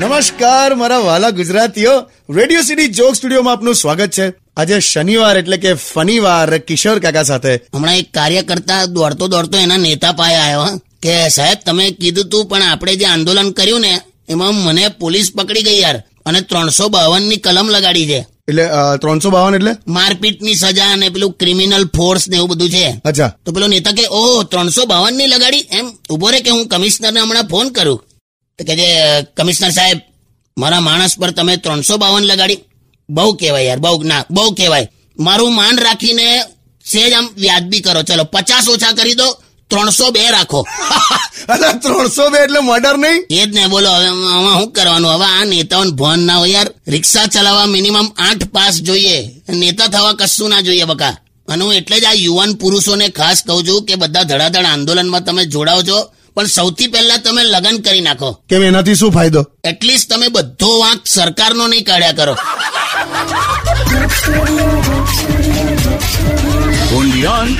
નમસ્કાર મારા વાલા ગુજરાતીઓ. રેડિયો સિટી જોક સ્ટુડિયોમાં આપનું સ્વાગત છે. આજે શનિવાર એટલે કે ફનીવાર કિશોર કાકા સાથે. હમણાં એક કાર્યકર્તા દોડતો દોડતો એના નેતા પાસે આવ્યો હં, કે સાહેબ તમે કીધું તું પણ આપણે જે આંદોલન કર્યું ને એમાં મને પોલીસ પકડી ગઈ યાર અને ત્રણસો બાવનની કલમ લગાડી છે. એટલે ત્રણસો બાવન એટલે? મારપીટની સજા અને પેલું ક્રિમિનલ ફોર્સ ને એવું બધું છે. અચ્છા. તો પેલો નેતા કે ઓ ત્રણસો બાવનની લગાડી? એમ ઊભો રે કે હું કમિશનરને હમણાં ફોન કરું. તો કે જે કમિશનર સાહેબ મારા માણસ પર તમે ત્રણસો બાવન લગાડી. બહુ કહેવાય યાર બહુ ના બહુ કહેવાય. મારું માન રાખીને સેજ આમ વ્યાજબી કરો. ચલો પચાસ ઓછા કરી દો ત્રણસો બે રાખો. અરે ત્રણસો બે એટલે મર્ડર નહીં? એ જ ને બોલો હવે આમાં શું કરવાનું? હવે આ નેતાઓને ભોન ના હોય યાર. રિક્ષા ચલાવવા મિનિમમ આઠ પાસ જોઈએ. નેતા થવા કશું ના જોઈએ બકા. અને હું એટલે જ આ યુવાન પુરુષોને ખાસ કહું છું કે બધા ધડાધડ આંદોલનમાં તમે જોડાઓ છો પણ સૌથી પહેલા તમે લગ્ન કરી નાખો. કેમ એનાથી શું ફાયદો? એટલીસ્ટ તમે બધો વાંક સરકારનો નહીં કાઢ્યા કરો. On